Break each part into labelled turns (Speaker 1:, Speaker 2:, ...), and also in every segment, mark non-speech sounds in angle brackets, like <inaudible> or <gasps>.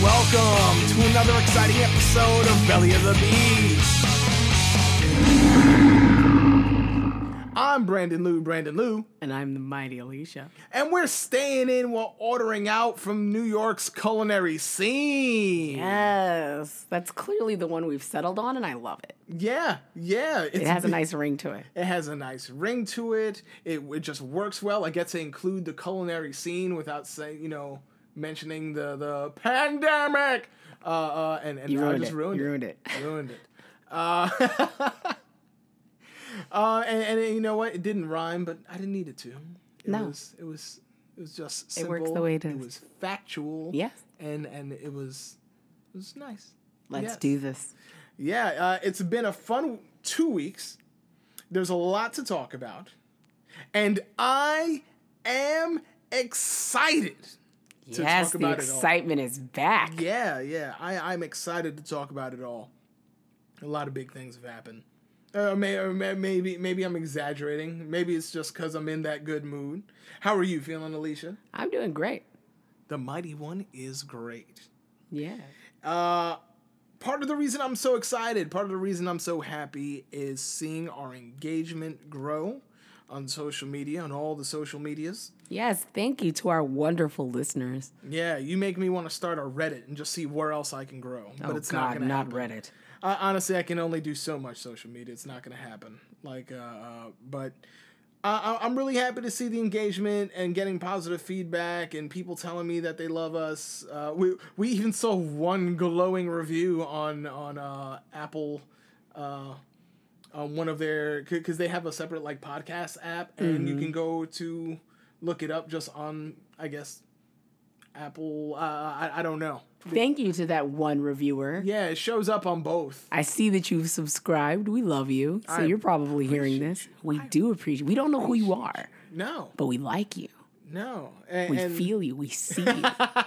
Speaker 1: welcome to another exciting episode of Belly of the Beast. I'm Brandon Lou, Brandon Lou,
Speaker 2: And I'm the mighty Alicia.
Speaker 1: and we're staying in while ordering out from New York's culinary scene.
Speaker 2: Yes, that's clearly the one we've settled on, and I love it.
Speaker 1: Yeah, yeah.
Speaker 2: It has a nice ring to it.
Speaker 1: It has a nice ring to it. It, it just works well. I get to include the culinary scene without saying, you know, mentioning the the pandemic. Uh, uh, and and I just
Speaker 2: it.
Speaker 1: ruined
Speaker 2: You
Speaker 1: it.
Speaker 2: ruined it.
Speaker 1: ruined it. Uh, <laughs> uh, and, and you know what? It didn't rhyme, but I didn't need it to. It
Speaker 2: No.
Speaker 1: was it was it was just simple.
Speaker 2: It works the way it is.
Speaker 1: it was factual.
Speaker 2: Yes.
Speaker 1: And and it was it was nice.
Speaker 2: Let's
Speaker 1: Yes.
Speaker 2: do this.
Speaker 1: Yeah, uh, it's been a fun two weeks. There's a lot to talk about. And I am excited to
Speaker 2: yes,
Speaker 1: talk
Speaker 2: the
Speaker 1: about it all.
Speaker 2: excitement is back.
Speaker 1: Yeah, yeah. I, I'm excited to talk about it all. A lot of big things have happened. Uh, may, may, maybe maybe I'm exaggerating. Maybe it's just because I'm in that good mood. How are you feeling, Alicia?
Speaker 2: I'm doing great.
Speaker 1: The Mighty One is great.
Speaker 2: Yeah.
Speaker 1: Uh, part of the reason I'm so excited, part of the reason I'm so happy is seeing our engagement grow on social media, on all the social medias.
Speaker 2: Yes, thank you to our wonderful listeners.
Speaker 1: Yeah, you make me want to start a Reddit and just see where else I can grow. But
Speaker 2: oh,
Speaker 1: it's
Speaker 2: God,
Speaker 1: not gonna
Speaker 2: not
Speaker 1: happen.
Speaker 2: Reddit.
Speaker 1: Uh, honestly, I can only do so much social media. It's not gonna happen. Like, uh, uh but. I I- I'm really happy to see the engagement and getting positive feedback and people telling me that they love us. Uh, we we even saw one glowing review on on uh, Apple, uh, on one of their because they have a separate like podcast app and you can go to look it up just on I guess Apple. Uh, I I don't know.
Speaker 2: Thank you to that one reviewer.
Speaker 1: Yeah, it shows up on both.
Speaker 2: I see that you've subscribed. We love you. So
Speaker 1: I
Speaker 2: you're probably hearing this. We do appreciate We don't know who you are,
Speaker 1: No,
Speaker 2: but we like you.
Speaker 1: no, and,
Speaker 2: We
Speaker 1: and-
Speaker 2: feel you. We see you. <laughs>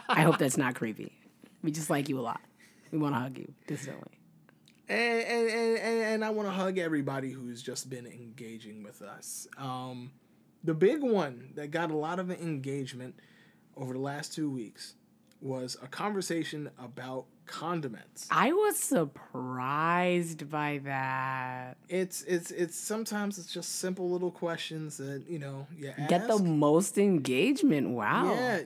Speaker 2: I hope that's not creepy. We just like you a lot. We want to hug you distantly.
Speaker 1: And and, and, and, I want to hug everybody who's just been engaging with us. Um, the big one that got a lot of engagement over the last two weeks was a conversation about condiments.
Speaker 2: I was surprised by that.
Speaker 1: It's it's it's sometimes it's just simple little questions that you know you ask.
Speaker 2: Get the most engagement. Wow.
Speaker 1: Yeah,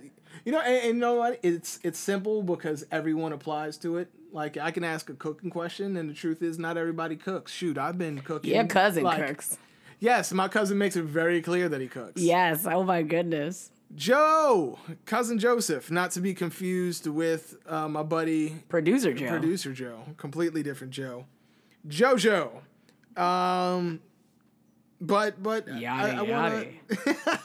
Speaker 1: you know, and, and you know what? It's it's simple because everyone applies to it. Like I can ask a cooking question, and the truth is, not everybody cooks. Shoot, I've been cooking.
Speaker 2: Your cousin
Speaker 1: like-
Speaker 2: cooks.
Speaker 1: Yes, my cousin makes it very clear that he cooks.
Speaker 2: Yes. Oh my goodness.
Speaker 1: Joe, cousin Joseph, not to be confused with uh, my buddy
Speaker 2: Producer Joe.
Speaker 1: producer Joe, completely different Joe. Jojo. Um, but but
Speaker 2: Yada
Speaker 1: I, I wanna. <laughs>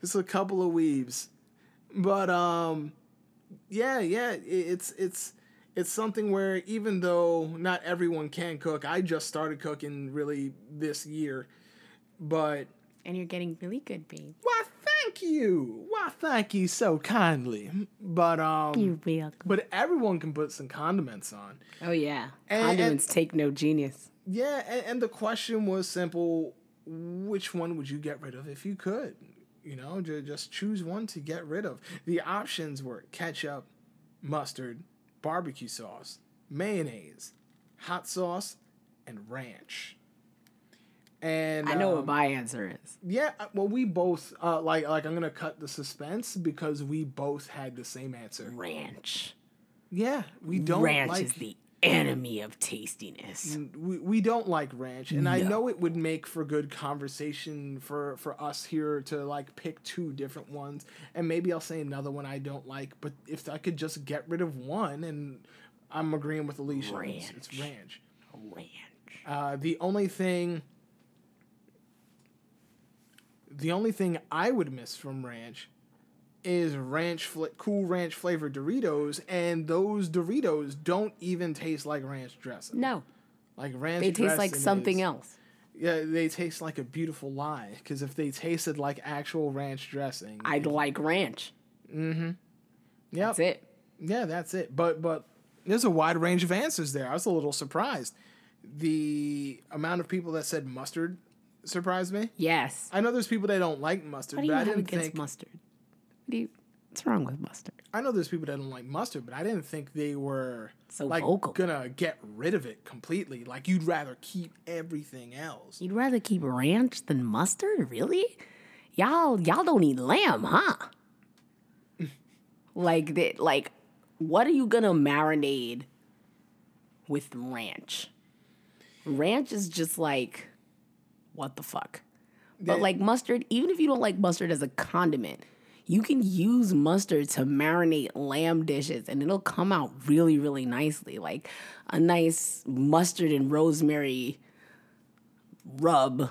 Speaker 1: It's a couple of weaves, but um, yeah, yeah, it's it's it's something where even though not everyone can cook, I just started cooking really this year, but
Speaker 2: And you're getting really good, babe.
Speaker 1: why, thank you, why, thank you so kindly, but um,
Speaker 2: You're welcome.
Speaker 1: but everyone can put some condiments on.
Speaker 2: Oh yeah.
Speaker 1: And-
Speaker 2: Condiments take no genius.
Speaker 1: Yeah, and, and the question was simple: which one would you get rid of if you could? You know, ju- just choose one to get rid of. The options were ketchup, mustard, barbecue sauce, mayonnaise, hot sauce, and ranch. And
Speaker 2: I know
Speaker 1: um,
Speaker 2: what my answer is.
Speaker 1: yeah, uh, well, we both uh, like like I'm gonna cut the suspense because we both had the same answer.
Speaker 2: Ranch.
Speaker 1: Yeah, we don't
Speaker 2: Ranch
Speaker 1: like
Speaker 2: is the enemy of tastiness.
Speaker 1: we, we don't like ranch and i know it would make for good conversation for for us here to like pick two different ones and maybe i'll say another one i don't like but if i could just get rid of one and i'm agreeing with alicia it's, it's ranch
Speaker 2: Ranch.
Speaker 1: uh, the only thing the only thing i would miss from ranch is ranch fla- cool ranch flavored doritos and those doritos don't even taste like ranch dressing
Speaker 2: No,
Speaker 1: like ranch
Speaker 2: they taste like something
Speaker 1: is-
Speaker 2: else.
Speaker 1: Yeah, they taste like a beautiful lie. Because if they tasted like actual ranch dressing,
Speaker 2: I'd like ranch.
Speaker 1: Mm-hmm.
Speaker 2: Yeah, That's it.
Speaker 1: yeah, that's it. But but there's a wide range of answers there. I was a little surprised. The amount of people that said mustard surprised me.
Speaker 2: Yes.
Speaker 1: I know there's people that don't like mustard, but I didn't think.
Speaker 2: mustard? You, What's wrong with mustard?
Speaker 1: I know there's people that don't like mustard, but I didn't think they were
Speaker 2: So
Speaker 1: like
Speaker 2: vocal.
Speaker 1: gonna get rid of it completely. Like you'd rather keep everything else.
Speaker 2: You'd rather keep ranch than mustard? Really? Y'all y'all don't eat lamb, huh? <laughs> like that like what are you gonna marinate with ranch? Ranch is just like what the fuck? But like mustard, even if you don't like mustard as a condiment, you can use mustard to marinate lamb dishes and it'll come out really, really nicely. Like a nice mustard and rosemary rub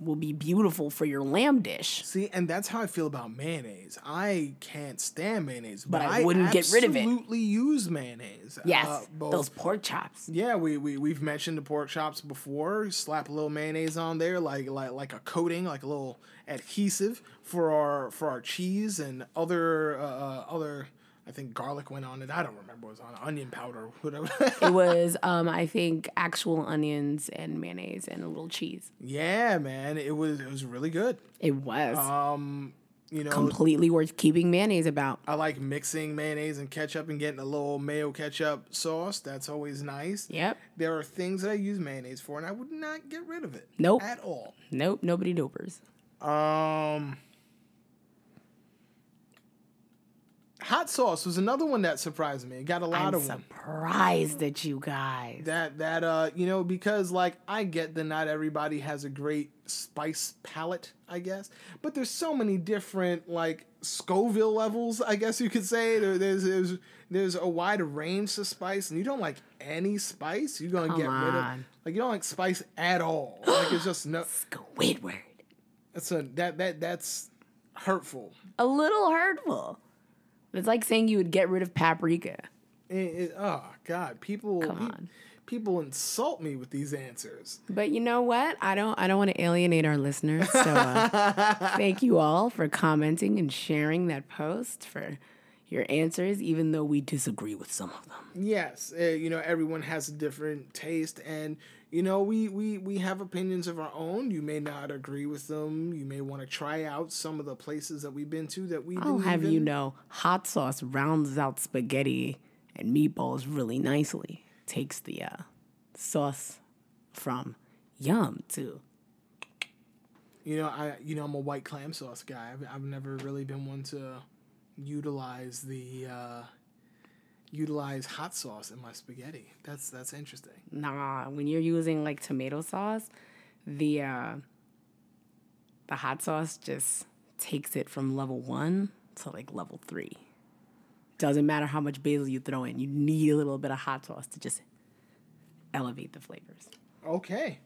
Speaker 2: will be beautiful for your lamb dish.
Speaker 1: See, and that's how I feel about mayonnaise. I can't stand mayonnaise, but,
Speaker 2: But I wouldn't get rid of it.
Speaker 1: Absolutely use mayonnaise.
Speaker 2: Yes,
Speaker 1: Uh, both-
Speaker 2: those pork chops.
Speaker 1: Yeah, we, we we've mentioned the pork chops before. Slap a little mayonnaise on there, like like like a coating, like a little adhesive for our for our cheese and other uh, uh, other. I think garlic went on it. I don't remember what was on onion powder, whatever.
Speaker 2: It <laughs> was, um, I think, actual onions and mayonnaise and a little cheese.
Speaker 1: yeah, man, it was it was really good.
Speaker 2: It was
Speaker 1: Um, you know,
Speaker 2: completely worth keeping mayonnaise about.
Speaker 1: I like mixing mayonnaise and ketchup and getting a little mayo ketchup sauce. That's always nice.
Speaker 2: Yep.
Speaker 1: There are things that I use mayonnaise for, and I would not get rid of it.
Speaker 2: Nope.
Speaker 1: At all.
Speaker 2: Nope. Nobody dopers.
Speaker 1: Um, hot sauce was another one that surprised me. It got a lot
Speaker 2: I'm
Speaker 1: of them.
Speaker 2: surprised at you guys.
Speaker 1: That that uh you know because like I get that not everybody has a great spice palette I guess but there's so many different like Scoville levels I guess you could say there, there's there's there's a wide range of spice and you don't like any spice you're gonna
Speaker 2: Come
Speaker 1: get rid of like you don't like spice at all <gasps> like it's just no
Speaker 2: Squidward.
Speaker 1: that's a that that that's hurtful
Speaker 2: A little hurtful. It's like saying you would get rid of paprika.
Speaker 1: It, it, oh God, people
Speaker 2: Come on.
Speaker 1: people insult me with these answers.
Speaker 2: But you know what? I don't. I don't want to alienate our listeners. So uh, <laughs> thank you all for commenting and sharing that post for your answers, even though we disagree with some of them.
Speaker 1: Yes, uh, you know everyone has a different taste, and you know we we we have opinions of our own. You may not agree with them. You may want to try out some of the places that we've been to that we.
Speaker 2: I'll
Speaker 1: didn't
Speaker 2: have you know, hot sauce rounds out spaghetti and meatballs really nicely. Takes the uh, sauce from yum too
Speaker 1: You know, I you know I'm a white clam sauce guy. I've, I've never really been one to utilize the uh, utilize hot sauce in my spaghetti. That's that's interesting.
Speaker 2: Nah, when you're using like tomato sauce, the uh the hot sauce just takes it from level 1 to like level 3. Doesn't matter how much basil you throw in. You need a little bit of hot sauce to just elevate the flavors.
Speaker 1: Okay.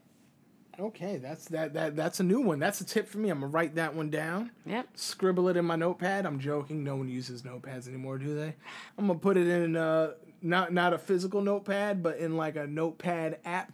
Speaker 1: Okay, that's that that that's a new one. That's a tip for me. I'm gonna write that one down.
Speaker 2: Yep.
Speaker 1: Scribble it in my notepad. I'm joking. No one uses notepads anymore, do they? I'm gonna put it in uh not not a physical notepad, but in like a notepad app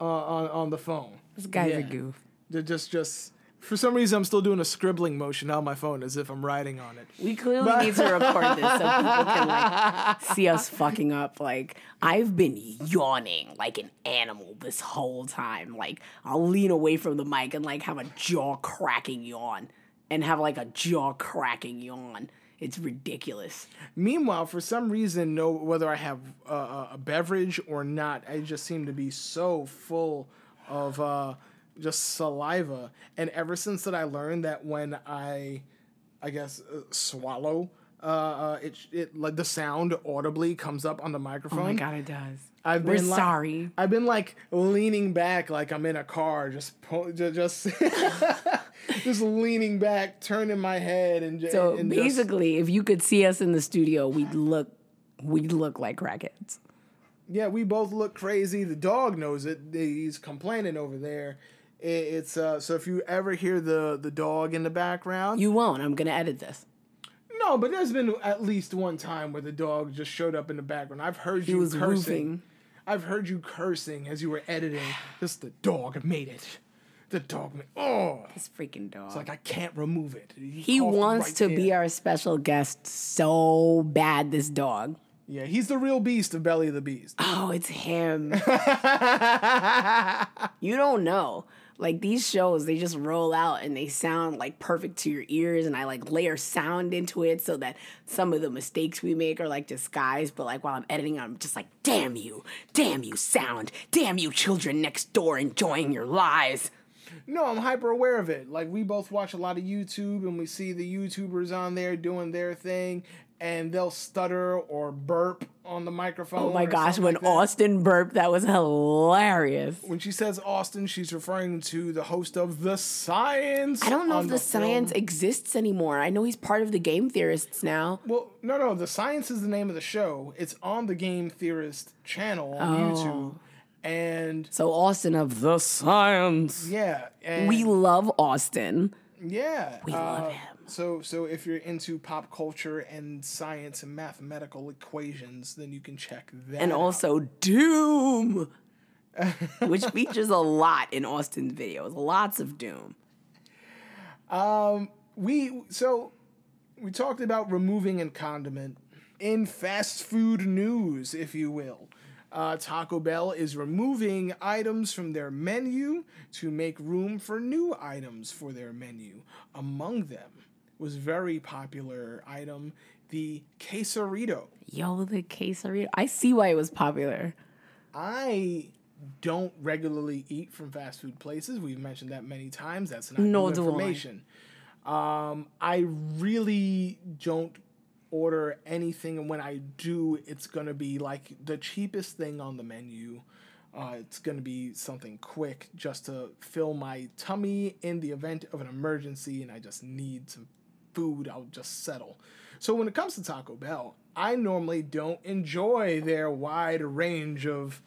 Speaker 1: uh, on on the phone.
Speaker 2: This guy's a
Speaker 1: Yeah.
Speaker 2: goof.
Speaker 1: Ju- Just just for some reason, I'm still doing a scribbling motion on my phone as if I'm writing on it.
Speaker 2: We clearly need to record this so people can like <laughs> see us fucking up. Like I've been yawning like an animal this whole time. Like I'll lean away from the mic and like have a jaw cracking yawn and have like a jaw cracking yawn. It's ridiculous.
Speaker 1: Meanwhile, for some reason, no whether I have uh, a beverage or not, I just seem to be so full of uh, just saliva. And ever since that, I learned that when I, I guess, uh, swallow, uh, uh, it it like the sound audibly comes up on the microphone.
Speaker 2: Oh my god, it does.
Speaker 1: I've
Speaker 2: We're
Speaker 1: been like-
Speaker 2: sorry.
Speaker 1: I've been like leaning back, like I'm in a car, just po- ju- just <laughs> just leaning back, turning my head, and,
Speaker 2: So
Speaker 1: and just-
Speaker 2: basically, if you could see us in the studio, we'd look we'd look like crackheads.
Speaker 1: Yeah, we both look crazy. The dog knows it. He's complaining over there. It's uh so if you ever hear the the dog in the background,
Speaker 2: You won't. I'm gonna edit this.
Speaker 1: no, but there's been at least one time where the dog just showed up in the background. I've heard
Speaker 2: He
Speaker 1: you cursing.
Speaker 2: roofing.
Speaker 1: I've heard you cursing as you were editing. Just the dog made it. The dog made. Oh,
Speaker 2: This freaking dog.
Speaker 1: it's like I can't remove it.
Speaker 2: He
Speaker 1: coughed
Speaker 2: wants
Speaker 1: right
Speaker 2: to
Speaker 1: there.
Speaker 2: be our special guest so bad, this dog.
Speaker 1: Yeah, he's the real beast of Belly of the Beast.
Speaker 2: Oh, it's him. <laughs> you don't know. Like these shows, they just roll out and they sound like perfect to your ears, and I like layer sound into it so that some of the mistakes we make are like disguised. But like while I'm editing, I'm just like, damn you, damn you, sound, damn you, children next door enjoying your lives.
Speaker 1: No, I'm hyper aware of it. Like we both watch a lot of YouTube and we see the YouTubers on there doing their thing and they'll stutter or burp on the microphone.
Speaker 2: Oh my gosh, when
Speaker 1: like.
Speaker 2: Austin burped, that was hilarious.
Speaker 1: when she says Austin, she's referring to the host of The Science.
Speaker 2: I don't know if the,
Speaker 1: film.
Speaker 2: science exists anymore. I know he's part of the game theorists now.
Speaker 1: Well, no, no. The Science is the name of the show. It's on the Game Theorist channel on
Speaker 2: Oh.
Speaker 1: YouTube, and
Speaker 2: So Austin of the science.
Speaker 1: yeah,
Speaker 2: We love Austin.
Speaker 1: Yeah, we
Speaker 2: love him.
Speaker 1: So, so if you're into pop culture and science and mathematical equations, then you can check that.
Speaker 2: And
Speaker 1: out.
Speaker 2: also Doom, <laughs> which features a lot in Austin's videos. Lots of Doom.
Speaker 1: Um, we so we talked about removing and condiment in fast food news, if you will. Uh, Taco Bell is removing items from their menu to make room for new items for their menu. Among them was very popular item the quesarito.
Speaker 2: Yo, the quesarito. I see why it was popular.
Speaker 1: I don't regularly eat from fast food places. We've mentioned that many times. That's not new
Speaker 2: do I.
Speaker 1: information. Um, I really don't order anything, and when I do, it's gonna be like the cheapest thing on the menu. Uh, it's gonna be something quick just to fill my tummy in the event of an emergency, and I just need some food. I'll just settle. So when it comes to Taco Bell, I normally don't enjoy their wide range of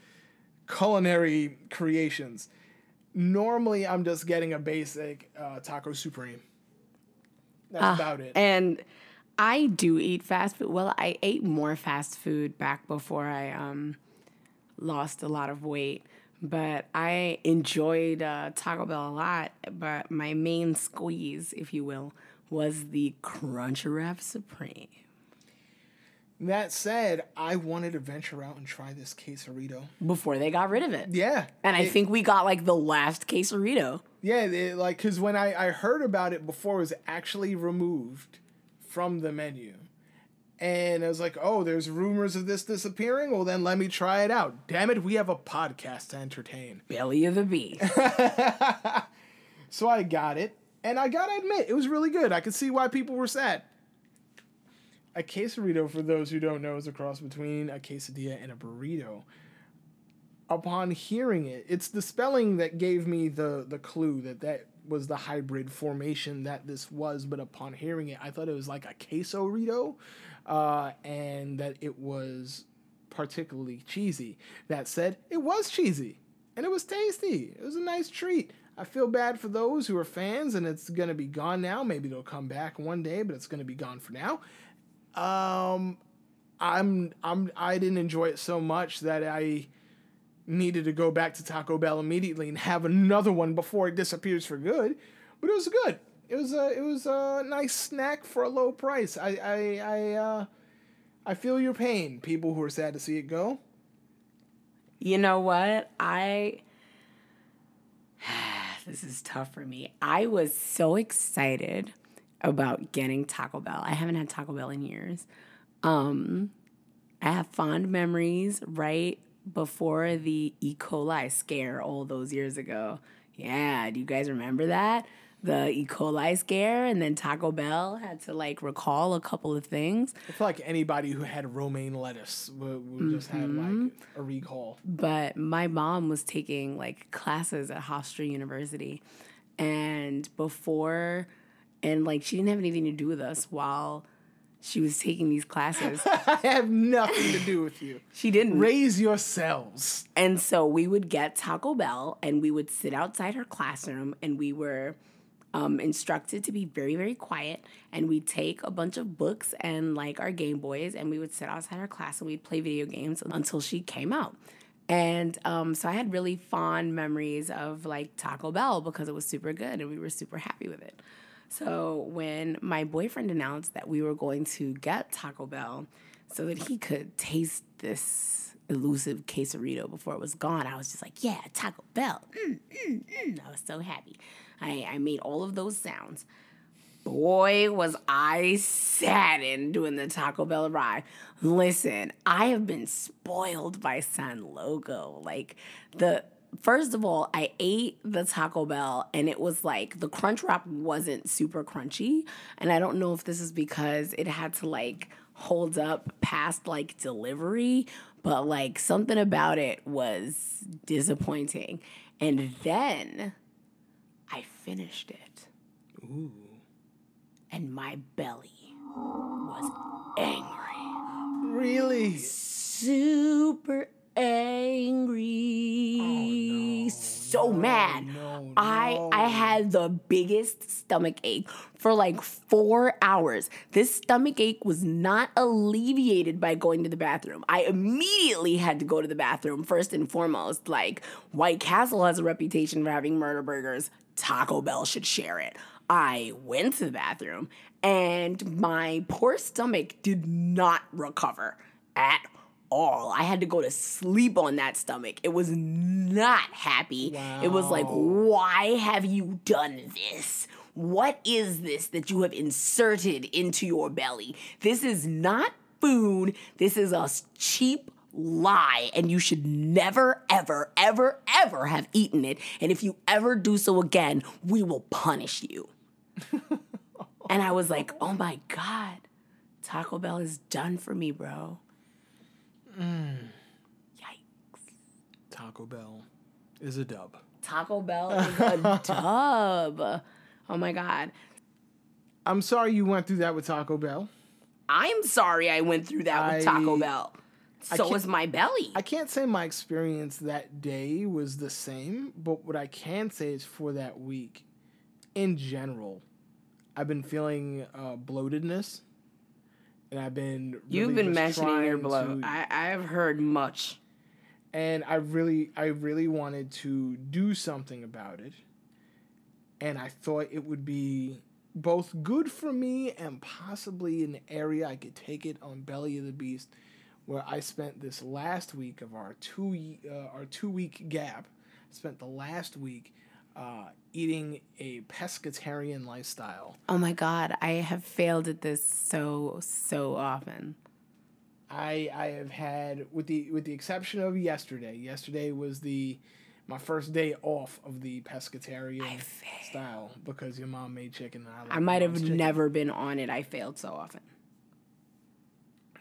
Speaker 1: culinary creations. Normally, I'm just getting a basic uh, taco supreme. That's about it.
Speaker 2: And I do eat fast food. Well, I ate more fast food back before I um, lost a lot of weight. But I enjoyed uh, Taco Bell a lot. But my main squeeze, if you will, was the Crunchwrap Supreme.
Speaker 1: That said, I wanted to venture out and try this quesarito.
Speaker 2: Before they got rid of it.
Speaker 1: Yeah,
Speaker 2: And I think we got like the last quesarito.
Speaker 1: yeah, it, like because when I I heard about it before, it was actually removed from the menu, and I was like, oh, there's rumors of this disappearing. Well, then let me try it out. Damn it, we have a podcast to entertain.
Speaker 2: Belly of the beast. <laughs>
Speaker 1: So I got it, and I gotta admit, it was really good. I could see why people were sad. A quesarito, for those who don't know, is a cross between a quesadilla and a burrito. Upon hearing it, it's the spelling that gave me the the clue that that was the hybrid formation that this was. But upon hearing it, I thought it was like a quesorito, uh, and that it was particularly cheesy. That said, it was cheesy and it was tasty. It was a nice treat. I feel bad for those who are fans, and it's gonna be gone now. Maybe it'll come back one day, but it's gonna be gone for now. Um, I'm I'm I didn't enjoy it so much that I needed to go back to Taco Bell immediately and have another one before it disappears for good. But it was good. It was a it was a nice snack for a low price. I I I uh, I feel your pain, people who are sad to see it go.
Speaker 2: You know what? I <sighs> this is tough for me. I was so excited about getting Taco Bell. I haven't had Taco Bell in years. Um I have fond memories right before the E. coli scare all those years ago. Yeah, do you guys remember that? The E. coli scare and then Taco Bell had to like recall a couple of things.
Speaker 1: I feel like anybody who had romaine lettuce would, would just have like mm-hmm. a recall.
Speaker 2: but my mom was taking like classes at Hofstra University and before and like she didn't have anything to do with us while she was taking these classes. <laughs>
Speaker 1: I have nothing to do with you.
Speaker 2: she didn't.
Speaker 1: Raise yourselves.
Speaker 2: And so we would get Taco Bell and we would sit outside her classroom and we were um, instructed to be very, very quiet. And we'd take a bunch of books and like our Game Boys and we would sit outside her class and we'd play video games until she came out. And um, so I had really fond memories of like Taco Bell because it was super good and we were super happy with it. So when my boyfriend announced that we were going to get Taco Bell so that he could taste this elusive quesarito before it was gone, I was just like, yeah, Taco Bell. Mm, mm, mm. I was so happy. I, I made all of those sounds. Boy, was I saddened doing the Taco Bell ride. Listen, I have been spoiled by San Logo. Like the first of all, I ate the Taco Bell and it was like the crunch wrap wasn't super crunchy. And I don't know if this is because it had to like hold up past like delivery, but like something about it was disappointing. And then I finished it.
Speaker 1: Ooh.
Speaker 2: And my belly was angry. Mad.
Speaker 1: no,
Speaker 2: I I had the biggest stomach ache for like 4 hours. This stomach ache was not alleviated by going to the bathroom. I immediately had to go to the bathroom first and foremost. Like White Castle has a reputation for having murder burgers. Taco Bell should share it. I went to the bathroom and my poor stomach did not recover at all. I had to go to sleep on that stomach. It was not happy. It was like, why have you done this? What is this that you have inserted into your belly? This is not food. This is a cheap lie, and you should never, ever, ever, ever have eaten it. And if you ever do so again, we will punish you. <laughs> and I was like, oh my God, Taco Bell is done for me, bro. Yikes.
Speaker 1: Taco Bell is a dub.
Speaker 2: Taco Bell <laughs> is a dub. Oh my God.
Speaker 1: I'm sorry you went through that with Taco Bell.
Speaker 2: I'm sorry I went through that with Taco Bell. So
Speaker 1: can't-
Speaker 2: my belly.
Speaker 1: I can't say my experience that day was the same, but what I can say is for that week, in general, I've been feeling uh, bloatedness, and I've been
Speaker 2: You've been mentioning your bloat.
Speaker 1: to-
Speaker 2: I, I have heard much.
Speaker 1: and I really, I really wanted to do something about it, and I thought it would be both good for me and possibly an area I could take it on Belly of the Beast, where I spent this last week of our two uh, our two week gap. Spent the last week uh, eating a pescatarian lifestyle.
Speaker 2: Oh my God, I have failed at this so, so often.
Speaker 1: I I have had with the with the exception of yesterday. Yesterday was the my first day off of the pescatarian style because your mom made chicken. And I, like
Speaker 2: I might have
Speaker 1: chicken.
Speaker 2: never been on it. I failed so often.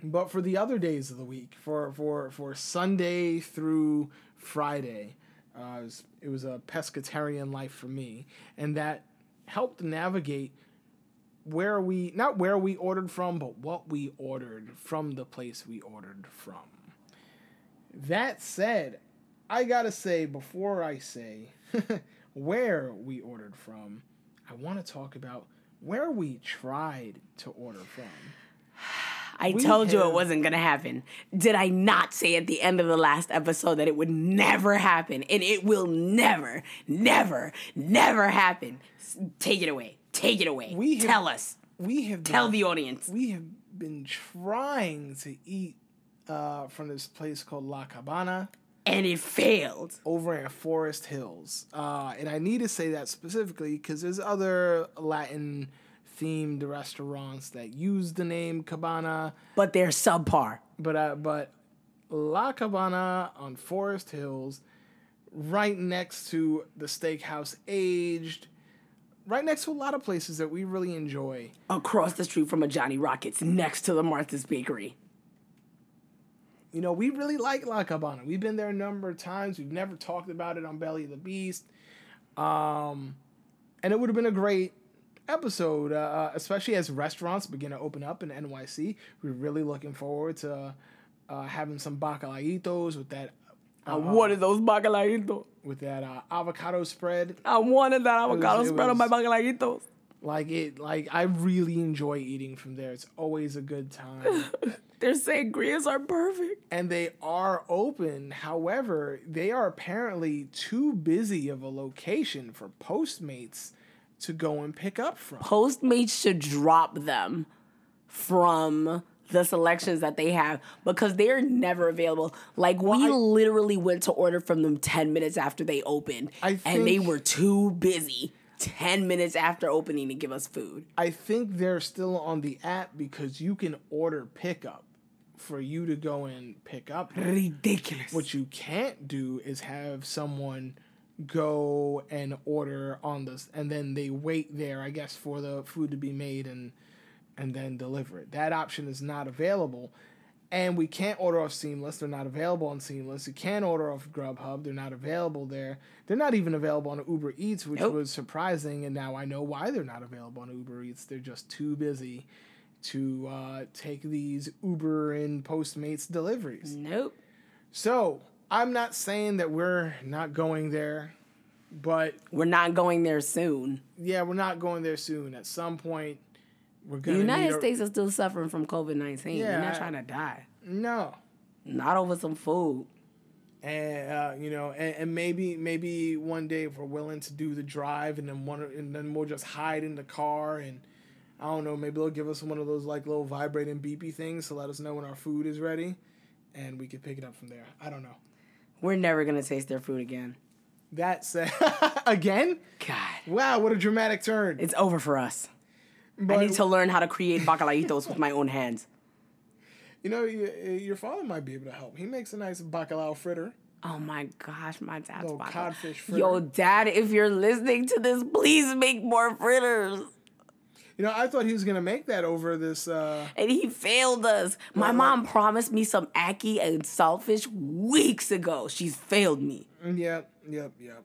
Speaker 1: But for the other days of the week, for for for Sunday through Friday, uh, it, was, it was a pescatarian life for me, and that helped navigate where we not where we ordered from, but what we ordered from the place we ordered from. That said, I gotta say before I say <laughs> where we ordered from, I want to talk about where we tried to order from.
Speaker 2: I
Speaker 1: We
Speaker 2: told you it wasn't gonna happen. Did I not say at the end of the last episode that it would never happen? And it will never, never, never happen. Take it away. Take it away.
Speaker 1: We have-
Speaker 2: Tell us.
Speaker 1: We have
Speaker 2: Tell
Speaker 1: been-
Speaker 2: the audience.
Speaker 1: we have been trying to eat uh, from this place called La Cabana
Speaker 2: And it failed.
Speaker 1: over in Forest Hills. Uh, and I need to say that specifically because there's other Latin themed restaurants that use the name Cabana,
Speaker 2: But they're subpar.
Speaker 1: but uh, but La Cabana on Forest Hills, right next to the steakhouse Aged, right next to a lot of places that we really enjoy.
Speaker 2: Across the street from a Johnny Rockets next to the Martha's Bakery.
Speaker 1: You know, we really like La Cabana. We've been there a number of times. We've never talked about it on Belly of the Beast. Um, and it would have been a great episode, uh, uh, especially as restaurants begin to open up in NYC. We're really looking forward to uh, having some bacalaitos with that
Speaker 2: I wanted those bacalaitos.
Speaker 1: with that uh, avocado spread.
Speaker 2: I wanted that avocado
Speaker 1: it
Speaker 2: spread on my bacalaitos.
Speaker 1: Like it, like I really enjoy eating from there. It's always a good time. <laughs>
Speaker 2: Their sangrias are perfect.
Speaker 1: and they are open. However, they are apparently too busy of a location for Postmates to go and pick up from.
Speaker 2: Postmates should drop them from the selections that they have because they're never available. Like we
Speaker 1: I-
Speaker 2: literally went to order from them 10 minutes after they opened
Speaker 1: I
Speaker 2: and they were too busy 10 minutes after opening to give us food.
Speaker 1: I think they're still on the app because you can order pickup for you to go and pick up.
Speaker 2: Ridiculous.
Speaker 1: What you can't do is have someone go and order on this and then they wait there, I guess, for the food to be made and and then deliver it. That option is not available. And we can't order off Seamless. They're not available on Seamless. You can't order off Grubhub. They're not available there. They're not even available on Uber Eats, which
Speaker 2: Nope.
Speaker 1: was surprising. And now I know why they're not available on Uber Eats. They're just too busy to uh, take these Uber and Postmates deliveries.
Speaker 2: nope.
Speaker 1: So I'm not saying that we're not going there, but
Speaker 2: We're not going there soon.
Speaker 1: yeah, we're not going there soon. At some point, we're
Speaker 2: The
Speaker 1: gonna.
Speaker 2: United
Speaker 1: a-
Speaker 2: States is still suffering from COVID 19.
Speaker 1: Yeah,
Speaker 2: We're not
Speaker 1: I-
Speaker 2: trying to die.
Speaker 1: No,
Speaker 2: Not over some food.
Speaker 1: and uh, you know, and, and maybe maybe one day if we're willing to do the drive, and then one, and then we'll just hide in the car, and I don't know, maybe they'll give us one of those like little vibrating beepy things to let us know when our food is ready, and we can pick it up from there. I don't know.
Speaker 2: We're never to taste their food again.
Speaker 1: That said, <laughs> again,
Speaker 2: God.
Speaker 1: wow, what a dramatic turn.
Speaker 2: It's over for us.
Speaker 1: But,
Speaker 2: I need to learn how to create bacalaitos with my own hands.
Speaker 1: You know, your, your father might be able to help. He makes a nice bacalao fritter.
Speaker 2: Oh my gosh, my dad's
Speaker 1: Little
Speaker 2: bacalao.
Speaker 1: codfish fritter.
Speaker 2: Yo, dad, if you're listening to this, please make more fritters.
Speaker 1: You know, I thought he was gonna make that over this. uh
Speaker 2: And he failed us. My
Speaker 1: Right,
Speaker 2: mom promised me some ackee and saltfish weeks ago. She's failed me.
Speaker 1: Yep, yep, yep.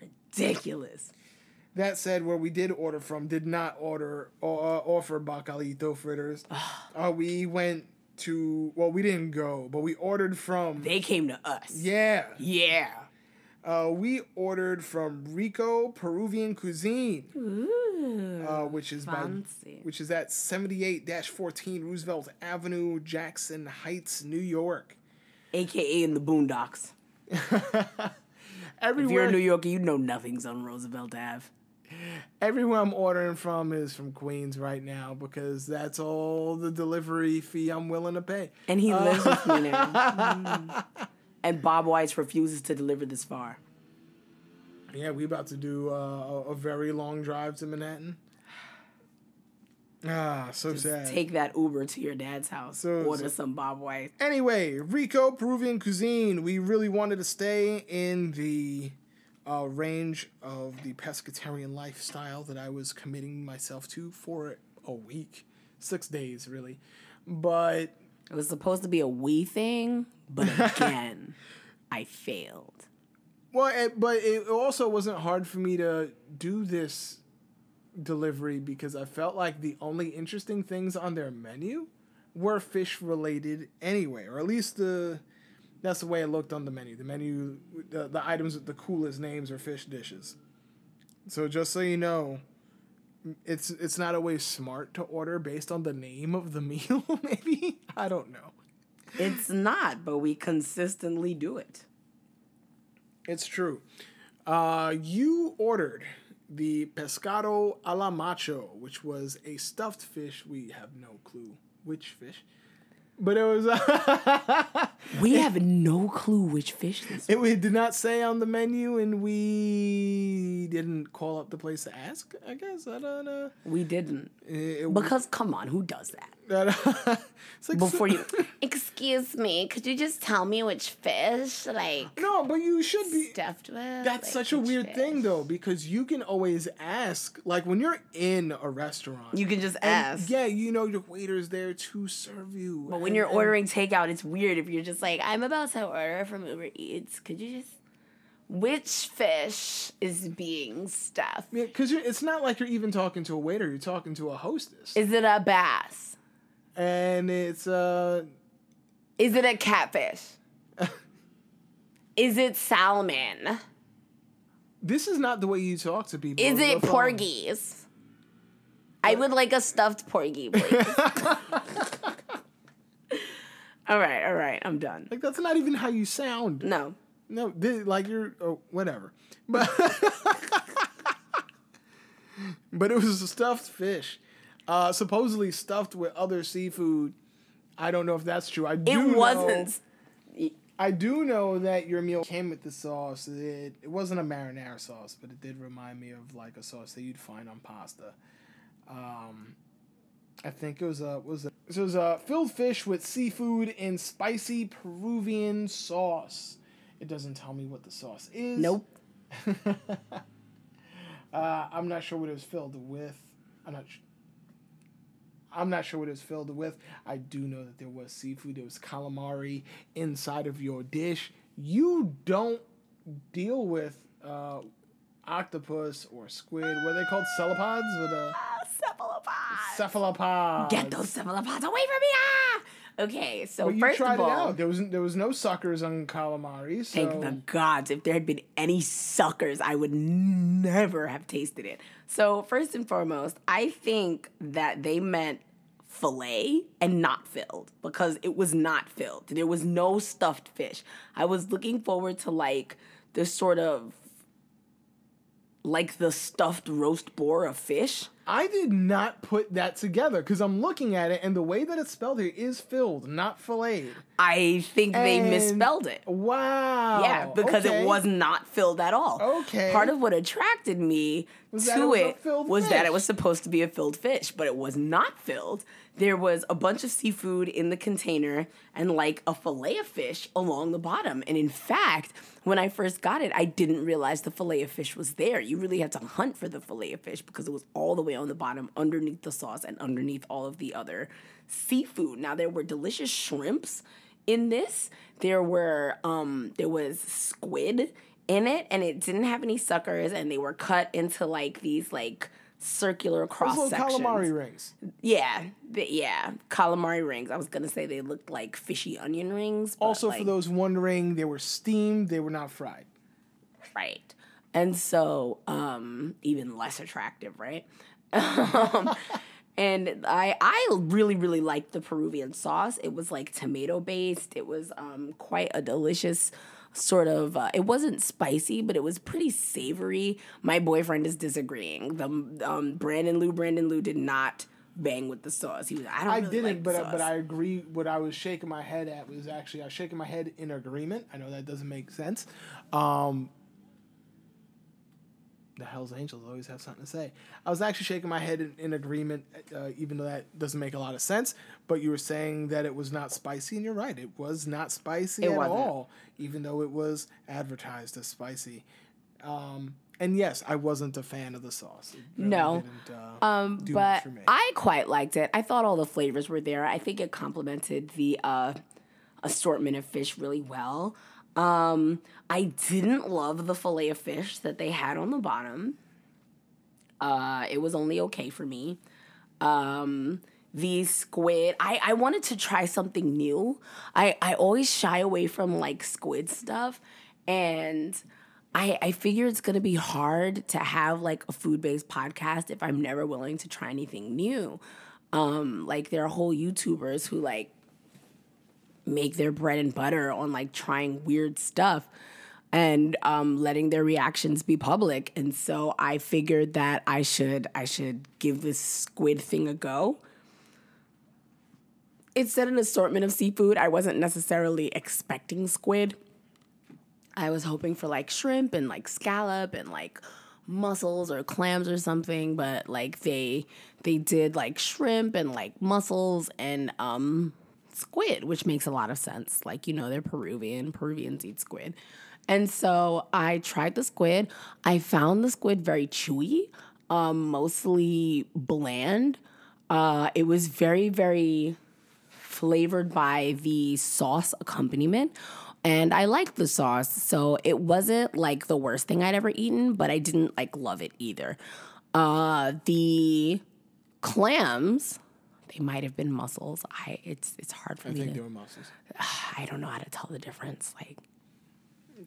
Speaker 2: Ridiculous.
Speaker 1: That said, where we did order from did not order or uh, offer bacalaito fritters. uh, we went to well, we didn't go, but we ordered from.
Speaker 2: They came to us.
Speaker 1: Yeah,
Speaker 2: Yeah.
Speaker 1: uh, we ordered from Rico Peruvian Cuisine,
Speaker 2: Ooh.
Speaker 1: Uh, which is
Speaker 2: fancy.
Speaker 1: by which is at seventy eight fourteen Roosevelt Avenue, Jackson Heights, New York.
Speaker 2: AKA in the boondocks.
Speaker 1: Everywhere, <laughs>
Speaker 2: If you're a New Yorker, you know nothing's on Roosevelt Ave.
Speaker 1: everywhere I'm ordering from is from Queens right now because that's all the delivery fee I'm willing to pay.
Speaker 2: And he lives with me now. <laughs> Mm. And Bob Weiss refuses to deliver this far.
Speaker 1: Yeah, we about to do uh, a, very long drive to Manhattan. Ah, so sad.
Speaker 2: Take that Uber to your dad's house.
Speaker 1: So-
Speaker 2: order
Speaker 1: so-
Speaker 2: some Bob Weiss.
Speaker 1: Anyway, Rico Peruvian Cuisine. We really wanted to stay in the uh, range of the pescatarian lifestyle that I was committing myself to for a week, six days really. But
Speaker 2: It was supposed to be a we thing, but <laughs> again, I failed.
Speaker 1: Well, it, but it also wasn't hard for me to do this delivery because I felt like the only interesting things on their menu were fish related anyway, or at least the that's the way it looked on the menu. The menu, the, the items with the coolest names are fish dishes. So just so you know, it's it's not always smart to order based on the name of the meal. <laughs> Maybe I don't know.
Speaker 2: It's not, but we consistently do it.
Speaker 1: It's true. Uh, you ordered the pescado a lo macho, which was a stuffed fish. We have no clue which fish, but it was. <laughs>
Speaker 2: We have no clue which fish this
Speaker 1: it, we did not say on the menu, and we didn't call up the place to ask. I guess I don't know.
Speaker 2: We didn't.
Speaker 1: It, it-
Speaker 2: Because come on, who does that?
Speaker 1: That- <laughs> it's like
Speaker 2: Before you <laughs>
Speaker 3: Excuse me, could you just tell me which fish, like,
Speaker 1: no, but you should be.
Speaker 3: stuffed with?
Speaker 1: That's
Speaker 3: like,
Speaker 1: such a weird
Speaker 3: fish?
Speaker 1: thing though, because you can always ask, like when you're in a restaurant.
Speaker 2: You can just ask.
Speaker 1: Yeah, you know your waiter's there to serve you.
Speaker 2: But when
Speaker 1: and-
Speaker 2: you're
Speaker 1: and-
Speaker 2: ordering takeout, it's weird if you're just like,
Speaker 3: Like, I'm about to order from Uber Eats. Could you just. Which fish is being stuffed?
Speaker 1: Yeah, because it's not like you're even talking to a waiter. You're talking to a hostess,
Speaker 3: Is it a bass?
Speaker 1: And it's uh,
Speaker 3: Is it a catfish? <laughs> is it salmon?
Speaker 1: this is not the way you talk to people.
Speaker 3: Is it porgies? I would like a stuffed porgy, please. <laughs>
Speaker 2: all right, all right, I'm done.
Speaker 1: Like that's not even how you sound.
Speaker 2: No.
Speaker 1: No, thi- like you're oh, whatever. But <laughs> but it was a stuffed fish, uh, supposedly stuffed with other seafood, I don't know if that's true. I do
Speaker 2: It wasn't.
Speaker 1: I do know that your meal came with the sauce. It it wasn't a marinara sauce, but it did remind me of like a sauce that you'd find on pasta. Um, I think it was a was a, it was a filled fish with seafood and spicy Peruvian sauce. It doesn't tell me what the sauce is.
Speaker 2: Nope. <laughs>
Speaker 1: Uh, I'm not sure what it was filled with. I'm not. Sh- I'm not sure what it was filled with. I do know that there was seafood. There was calamari inside of your dish. You don't deal with uh, octopus or squid. What are they called? Cephalopods or the
Speaker 2: Cephalopods.
Speaker 1: cephalopods?
Speaker 2: Get those cephalopods away from me! Ah! Okay, so
Speaker 1: Well,
Speaker 2: first
Speaker 1: tried
Speaker 2: of all,
Speaker 1: it out. There was there was no suckers on calamari. So
Speaker 2: Thank the gods. If there had been any suckers, I would never have tasted it. So, first and foremost, I think that they meant filet and not filled because it was not filled. There was no stuffed fish. I was looking forward to like this sort of like the stuffed roast boar of fish.
Speaker 1: I did not put that together because I'm looking at it and the way that it's spelled here is filled, not filleted.
Speaker 2: I think they misspelled it.
Speaker 1: Wow.
Speaker 2: Yeah, because
Speaker 1: okay.
Speaker 2: it was not filled at all.
Speaker 1: Okay.
Speaker 2: Part of what attracted me
Speaker 1: Was
Speaker 2: to
Speaker 1: it was
Speaker 2: that it was supposed to be a filled fish, but it was not filled. There was a bunch of seafood in the container and like a fillet of fish along the bottom. And in fact, when I first got it, I didn't realize the fillet of fish was there. You really had to hunt for the fillet of fish because it was all the way on the bottom underneath the sauce and underneath all of the other seafood. Now there were delicious shrimps in this there were um there was squid in it and it didn't have any suckers and they were cut into like these like circular cross
Speaker 1: Those
Speaker 2: sections.
Speaker 1: calamari rings.
Speaker 2: Yeah, yeah, calamari rings. I was gonna say they looked like fishy onion rings.
Speaker 1: Also, for those wondering, they were steamed. They were not fried.
Speaker 2: right, and so um, even less attractive, right? <laughs> um, and I I really really liked the Peruvian sauce. It was like tomato based. It was um, quite a delicious sort of. Uh, it wasn't spicy, but it was pretty savory. My boyfriend is disagreeing. The um, Brandon Lou Brandon Lou did not bang with the sauce. He was I don't.
Speaker 1: I
Speaker 2: really
Speaker 1: didn't,
Speaker 2: like
Speaker 1: but but. I agree. What I was shaking my head at was actually I was shaking my head in agreement. I know that doesn't make sense. Um, the Hell's Angels always have something to say. I was actually shaking my head in, in agreement, uh, even though that doesn't make a lot of sense. But you were saying that it was not spicy, and you're right. It was not spicy
Speaker 2: It
Speaker 1: at
Speaker 2: wasn't.
Speaker 1: all, even though it was advertised as spicy. Um, and yes, I wasn't a fan of the sauce. Really
Speaker 2: No.
Speaker 1: uh,
Speaker 2: Um,
Speaker 1: do much
Speaker 2: but
Speaker 1: for me.
Speaker 2: I quite liked it. I thought all the flavors were there. I think it complemented the uh, assortment of fish really well. Um, I didn't love the fillet of fish that they had on the bottom. Uh, it was only okay for me. Um, the squid, I, I wanted to try something new. I, I always shy away from like squid stuff. And I, I figure it's gonna be hard to have like a food based podcast if I'm never willing to try anything new. Um, like there are whole YouTubers who like make their bread and butter on like trying weird stuff and um, letting their reactions be public. And so I figured that I should I should give this squid thing a go. It said an assortment of seafood. I wasn't necessarily expecting squid. I was hoping for like shrimp and like scallop and like mussels or clams or something, but like they they did like shrimp and like mussels and um squid, which makes a lot of sense. Like, you know, they're Peruvian. Peruvians eat squid. And so I tried the squid. I found the squid very chewy, um, mostly bland. Uh, it was very, very flavored by the sauce accompaniment. And I liked the sauce. So it wasn't like the worst thing I'd ever eaten, but I didn't like love it either. Uh, the clams, they might have been mussels. I it's it's hard for
Speaker 1: I
Speaker 2: me
Speaker 1: think
Speaker 2: to
Speaker 1: they were mussels. <sighs>
Speaker 2: I don't know how to tell the difference. Like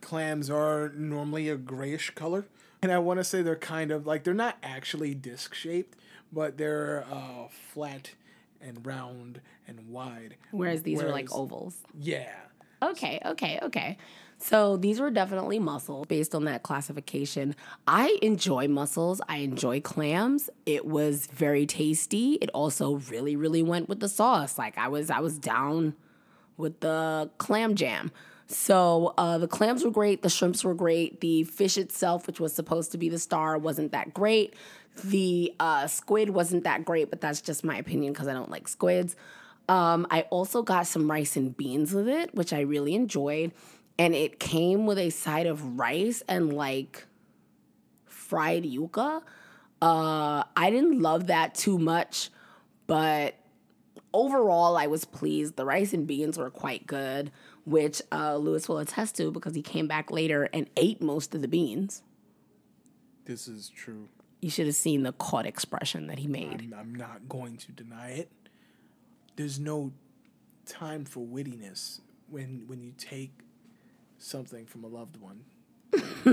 Speaker 1: clams are normally a grayish color and i want to say they're kind of like they're not actually disc shaped but they're uh, flat and round and wide
Speaker 2: whereas these are like ovals.
Speaker 1: yeah
Speaker 2: Okay, okay, okay. So these were definitely mussels based on that classification. I enjoy mussels. I enjoy clams. It was very tasty. It also really, really went with the sauce. Like I was, I was down with the clam jam. So uh, the clams were great. The shrimps were great. The fish itself, which was supposed to be the star, wasn't that great. The uh, squid wasn't that great, but that's just my opinion because I don't like squids. Um, I also got some rice and beans with it, which I really enjoyed. And it came with a side of rice and like fried yuca. Uh, I didn't love that too much, but overall, I was pleased. The rice and beans were quite good, which uh, Lewis will attest to because he came back later and ate most of the beans.
Speaker 1: This is true.
Speaker 2: You should have seen the caught expression that he made.
Speaker 1: I'm, I'm not going to deny it. There's no time for wittiness when when you take something from a loved one. <laughs>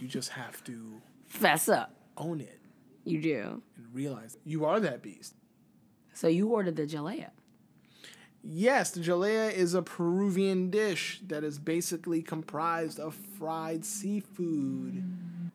Speaker 1: you just have to
Speaker 2: Fess up.
Speaker 1: own it
Speaker 2: You do.
Speaker 1: and realize you are that beast.
Speaker 2: So you ordered the jalea.
Speaker 1: Yes, the jalea is a Peruvian dish that is basically comprised of fried seafood.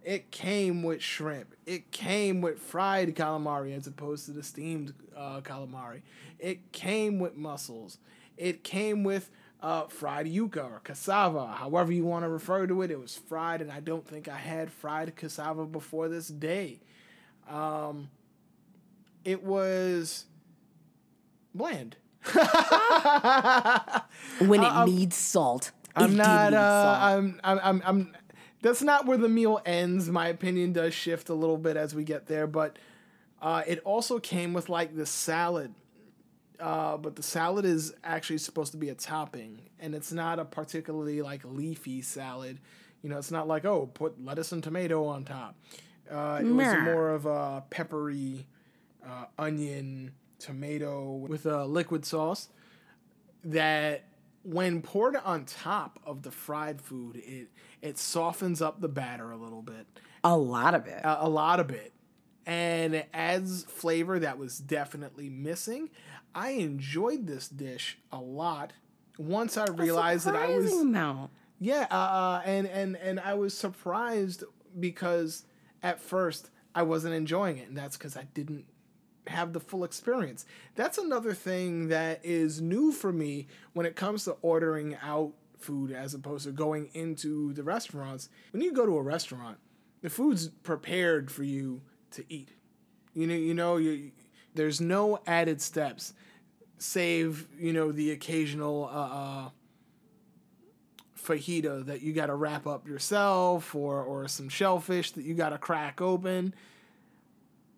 Speaker 1: It came with shrimp. It came with fried calamari as opposed to the steamed uh, calamari. It came with mussels. It came with uh, fried yuca or cassava, however you want to refer to it. It was fried, and I don't think I had fried cassava before this day. Um, it was bland. <laughs>
Speaker 2: When it needs salt.
Speaker 1: I'm not. Uh. I'm, I'm. I'm. I'm. That's not where the meal ends. My opinion does shift a little bit as we get there, but uh, it also came with like the salad. Uh, but the salad is actually supposed to be a topping, and it's not a particularly like leafy salad. You know, it's not like oh, put lettuce and tomato on top. Uh, it was more of a peppery, uh, onion, tomato with a liquid sauce that when poured on top of the fried food, it it softens up the batter a little bit,
Speaker 2: a lot of it.
Speaker 1: a, a lot of it, and it adds flavor that was definitely missing. I enjoyed this dish a lot once I realized that I was
Speaker 2: amount.
Speaker 1: yeah, uh, uh, and and and I was surprised because at first I wasn't enjoying it, and that's because I didn't have the full experience. That's another thing that is new for me when it comes to ordering out food as opposed to going into the restaurants. When you go to a restaurant, the food's prepared for you to eat. You know, you know, you, there's no added steps, save you know the occasional. Uh, uh, fajita that you got to wrap up yourself or or some shellfish that you got to crack open.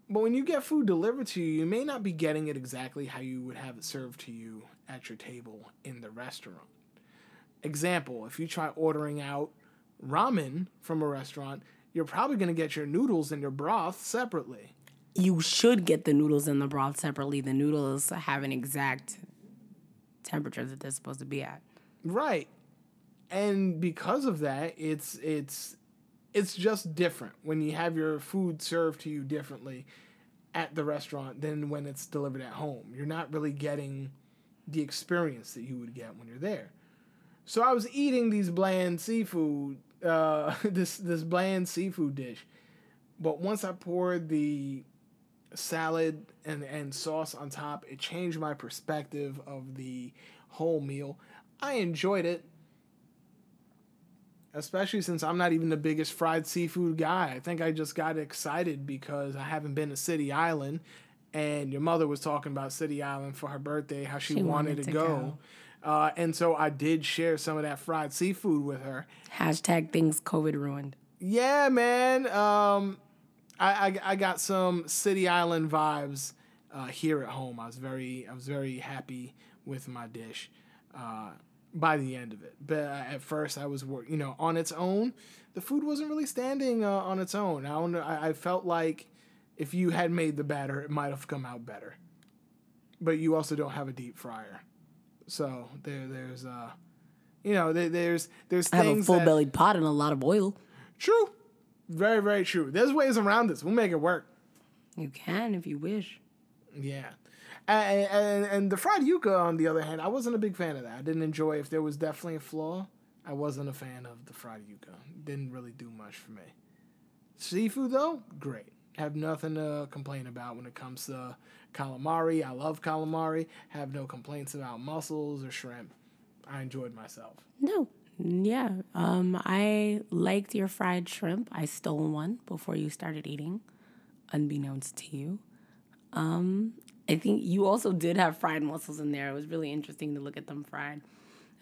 Speaker 1: But when you get food delivered to you, you may not be getting it exactly how you would have it served to you at your table in the restaurant. Example, if you try ordering out ramen from a restaurant, you're probably going to get your noodles and your broth separately.
Speaker 2: You should get the noodles and the broth separately. The noodles have an exact temperature that they're supposed to be at.
Speaker 1: Right. And because of that, it's it's it's just different when you have your food served to you differently at the restaurant than when it's delivered at home. You're not really getting the experience that you would get when you're there. So I was eating these bland seafood, uh, <laughs> this this bland seafood dish, but once I poured the salad and and sauce on top, it changed my perspective of the whole meal. I enjoyed it, especially since I'm not even the biggest fried seafood guy. I think I just got excited because I haven't been to City Island, and your mother was talking about City Island for her birthday, how she,
Speaker 2: She
Speaker 1: wanted,
Speaker 2: wanted
Speaker 1: to go.
Speaker 2: go.
Speaker 1: Uh, and so I did share some of that fried seafood with her.
Speaker 2: Hashtag things COVID ruined.
Speaker 1: Yeah, man. Um, I, I I got some City Island vibes uh, here at home. I was very I was very happy with my dish uh, by the end of it. But uh, at first, I was you know on its own. The food wasn't really standing uh, on its own. I. I, I felt like if you had made the batter, it might have come out better. But you also don't have a deep fryer, so there there's uh, you know there, there's there's
Speaker 2: I have a full bellied pot and a lot of oil.
Speaker 1: True. Very, very true. There's ways around this. We'll make it work.
Speaker 2: You can if you wish.
Speaker 1: Yeah. And, and, and the fried yuca, on the other hand, I wasn't a big fan of that. I didn't enjoy if there was definitely a flaw. I wasn't a fan of the fried yuca. Didn't really do much for me. Seafood though, great. Have nothing to complain about when it comes to calamari. I love calamari. Have no complaints about mussels or shrimp. I enjoyed myself.
Speaker 2: No. Yeah. Um, I liked your fried shrimp. I stole one before you started eating, unbeknownst to you. Um, I think you also did have fried mussels in there. It was really interesting to look at them fried.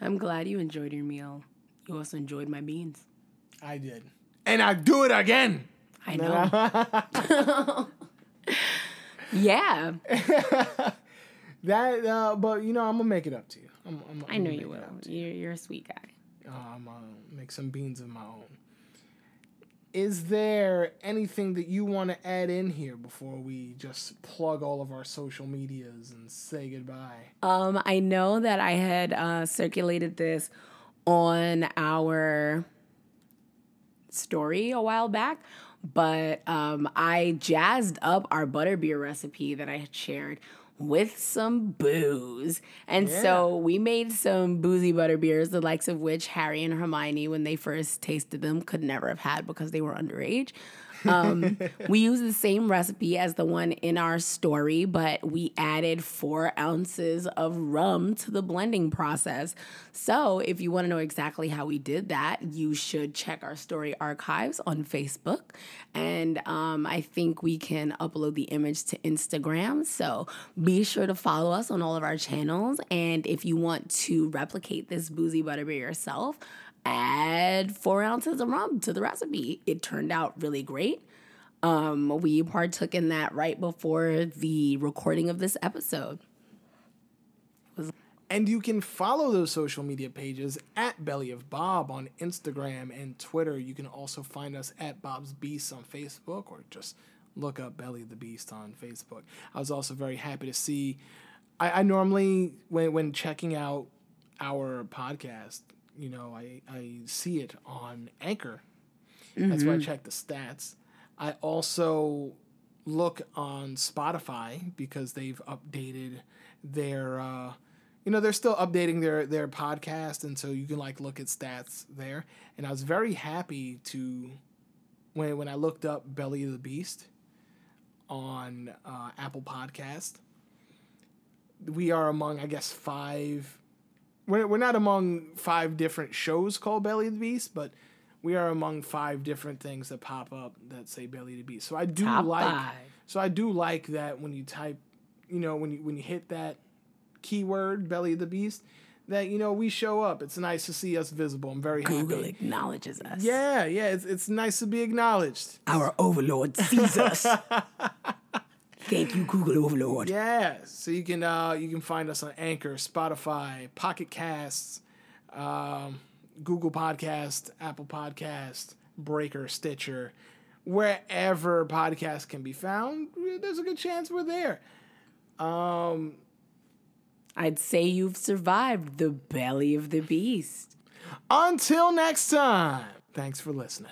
Speaker 2: I'm glad you enjoyed your meal. You also enjoyed my beans.
Speaker 1: I did. And I do it again.
Speaker 2: I know. <laughs> yeah. <laughs>
Speaker 1: That, uh, but you know, I'm gonna make it up to you. I'm, I'm,
Speaker 2: I know you will. You're, you're a sweet guy.
Speaker 1: Uh, I'm gonna make some beans of my own. Is there anything that you want to add in here before we just plug all of our social medias and say goodbye?
Speaker 2: Um, I know that I had uh, circulated this on our story a while back, but um, I jazzed up our butterbeer recipe that I had shared with some booze. And so we made some boozy butterbeers, the likes of which Harry and Hermione, when they first tasted them, could never have had because they were underage. Um, <laughs> we use the same recipe as the one in our story, but we added four ounces of rum to the blending process. So, if you want to know exactly how we did that, you should check our story archives on Facebook. And um, I think we can upload the image to Instagram. So, be sure to follow us on all of our channels. And if you want to replicate this boozy butterbeer yourself, add four ounces of rum to the recipe. It turned out really great. Um, we partook in that right before the recording of this episode.
Speaker 1: And you can follow those social media pages at Belly of Bob on Instagram and Twitter. You can also find us at Bob's Beast on Facebook or just look up Belly the Beast on Facebook. I was also very happy to see. I, I normally, when, when checking out our podcast, you know, I, I see it on Anchor. That's why I check the stats. I also look on Spotify because they've updated their uh, you know they're still updating their their podcast and so you can like look at stats there and I was very happy to when when I looked up Belly of the Beast on uh, Apple Podcast we are among I guess five we're, we're not among five different shows called Belly of the Beast but we are among five different things that pop up that say Belly of the Beast so I do
Speaker 2: Top
Speaker 1: like
Speaker 2: five.
Speaker 1: so I do like that when you type, you know, when you when you hit that keyword belly of the beast, that you know we show up. It's nice to see us visible. I'm very happy.
Speaker 2: Google
Speaker 1: happy.
Speaker 2: acknowledges us.
Speaker 1: Yeah, yeah, it's it's nice to be acknowledged.
Speaker 2: Our overlord sees us. <laughs> Thank you, Google Overlord.
Speaker 1: Yeah, so you can uh, you can find us on Anchor, Spotify, Pocket Casts, um, Google Podcast, Apple Podcast, Breaker, Stitcher, wherever podcasts can be found. There's a good chance we're there. Um,
Speaker 2: I'd say you've survived the belly of the beast.
Speaker 1: Until next time, thanks for listening.